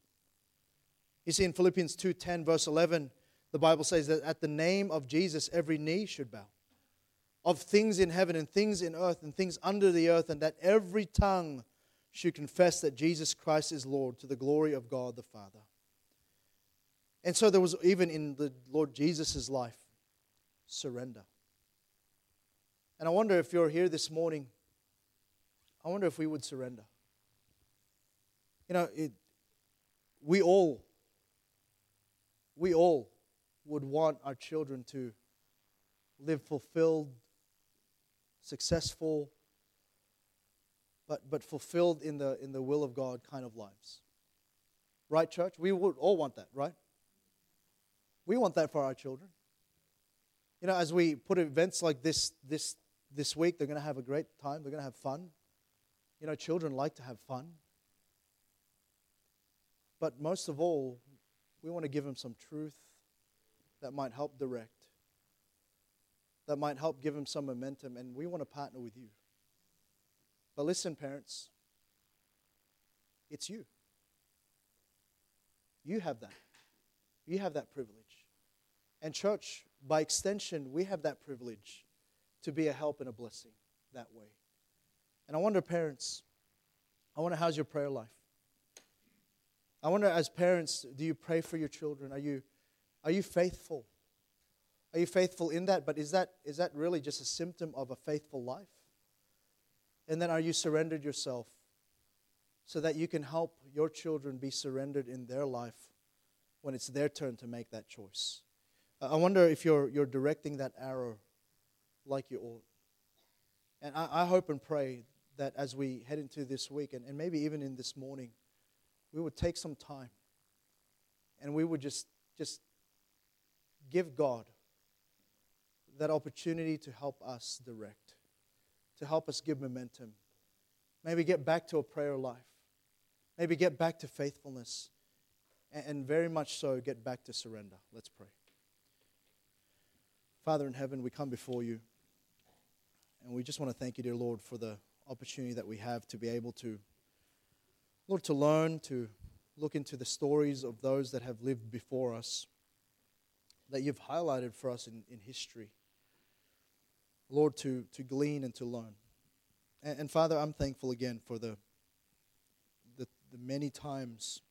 You see in Philippians 2:10 verse 11 the Bible says that at the name of Jesus every knee should bow of things in heaven and things in earth and things under the earth and that every tongue should confess that Jesus Christ is Lord to the glory of God the Father. And so there was even in the Lord Jesus' life surrender. And I wonder if you're here this morning, I wonder if we would surrender. You know, it, we all, we all would want our children to live fulfilled, successful, but, but fulfilled in the, in the will of God kind of lives. Right, church? We would all want that, right? We want that for our children. You know, as we put events like this this this week. They're going to have a great time. They're going to have fun. You know, children like to have fun. But most of all, we want to give them some truth that might help direct, that might help give them some momentum, and we want to partner with you. But listen, parents, it's you. You have that. You have that privilege. And, church, by extension, we have that privilege to be a help and a blessing that way. And I wonder, parents, I wonder how's your prayer life? I wonder, as parents, do you pray for your children? Are you, are you faithful? Are you faithful in that? But is that, is that really just a symptom of a faithful life? And then are you surrendered yourself so that you can help your children be surrendered in their life when it's their turn to make that choice? I wonder if you're, you're directing that arrow like you ought. And I, I hope and pray that as we head into this week, and, and maybe even in this morning, we would take some time and we would just, just give God that opportunity to help us direct, to help us give momentum. Maybe get back to a prayer life. Maybe get back to faithfulness. And, and very much so, get back to surrender. Let's pray. Father in heaven, we come before you. And we just want to thank you, dear Lord, for the opportunity that we have to be able to, Lord, to learn, to look into the stories of those that have lived before us, that you've highlighted for us in, in history. Lord, to, to glean and to learn. And, and Father, I'm thankful again for the, the, the many times,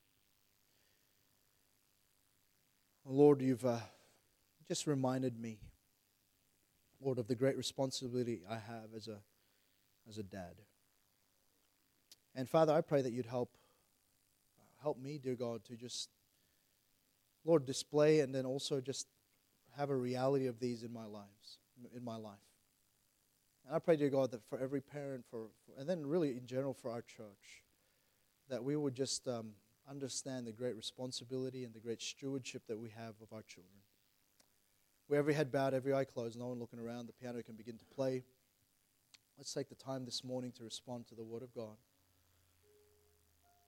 Lord, you've uh, just reminded me Lord, of the great responsibility I have as a, as a dad. And Father, I pray that you'd help help me, dear God, to just Lord display and then also just have a reality of these in my lives, in my life. And I pray, dear God, that for every parent, for, for and then really in general for our church, that we would just um, understand the great responsibility and the great stewardship that we have of our children. With every head bowed, every eye closed, no one looking around, the piano can begin to play. Let's take the time this morning to respond to the Word of God.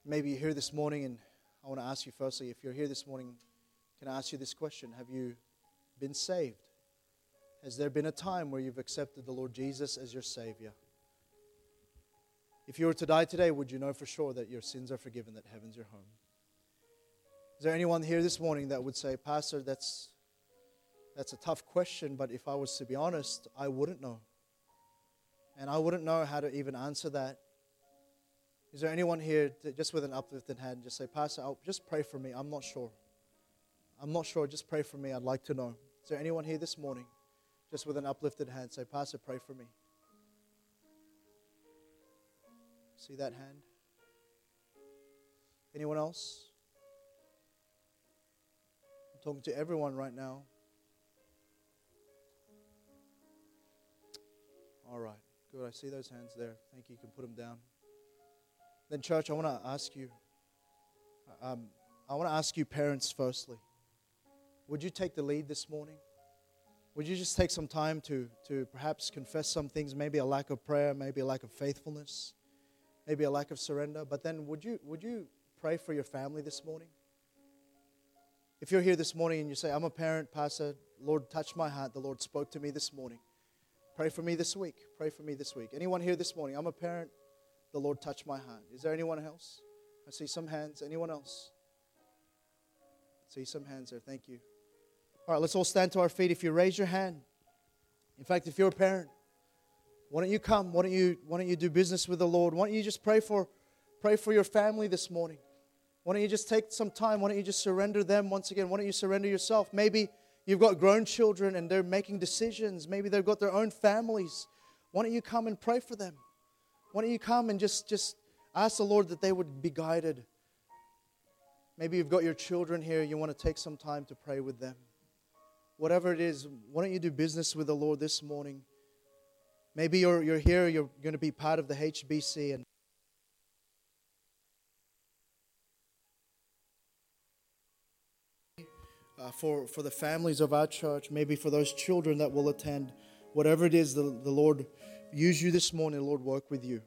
Maybe you're here this morning, and I want to ask you firstly if you're here this morning, can I ask you this question? Have you been saved? Has there been a time where you've accepted the Lord Jesus as your Savior? If you were to die today, would you know for sure that your sins are forgiven, that heaven's your home? Is there anyone here this morning that would say, Pastor, that's that's a tough question, but if I was to be honest, I wouldn't know. And I wouldn't know how to even answer that. Is there anyone here, that just with an uplifted hand, just say, Pastor, I'll, just pray for me. I'm not sure. I'm not sure. Just pray for me. I'd like to know. Is there anyone here this morning, just with an uplifted hand, say, Pastor, pray for me? See that hand? Anyone else? I'm talking to everyone right now. All right. Good. I see those hands there. Thank you. You can put them down. Then, church, I want to ask you. Um, I want to ask you, parents, firstly. Would you take the lead this morning? Would you just take some time to, to perhaps confess some things, maybe a lack of prayer, maybe a lack of faithfulness, maybe a lack of surrender? But then would you, would you pray for your family this morning? If you're here this morning and you say, I'm a parent, Pastor, Lord touched my heart, the Lord spoke to me this morning. Pray for me this week. Pray for me this week. Anyone here this morning? I'm a parent, the Lord touched my heart. Is there anyone else? I see some hands. Anyone else? I see some hands there. Thank you. All right, let's all stand to our feet. If you raise your hand, in fact, if you're a parent, why don't you come? Why don't you, why don't you do business with the Lord? Why don't you just pray for, pray for your family this morning? Why don't you just take some time? Why don't you just surrender them once again? Why don't you surrender yourself? Maybe you've got grown children and they're making decisions. Maybe they've got their own families. Why don't you come and pray for them? Why don't you come and just, just ask the Lord that they would be guided? Maybe you've got your children here, you want to take some time to pray with them. Whatever it is, why don't you do business with the Lord this morning? Maybe you're, you're here, you're going to be part of the HBC, and uh, for, for the families of our church, maybe for those children that will attend, whatever it is, the, the Lord use you this morning, Lord work with you.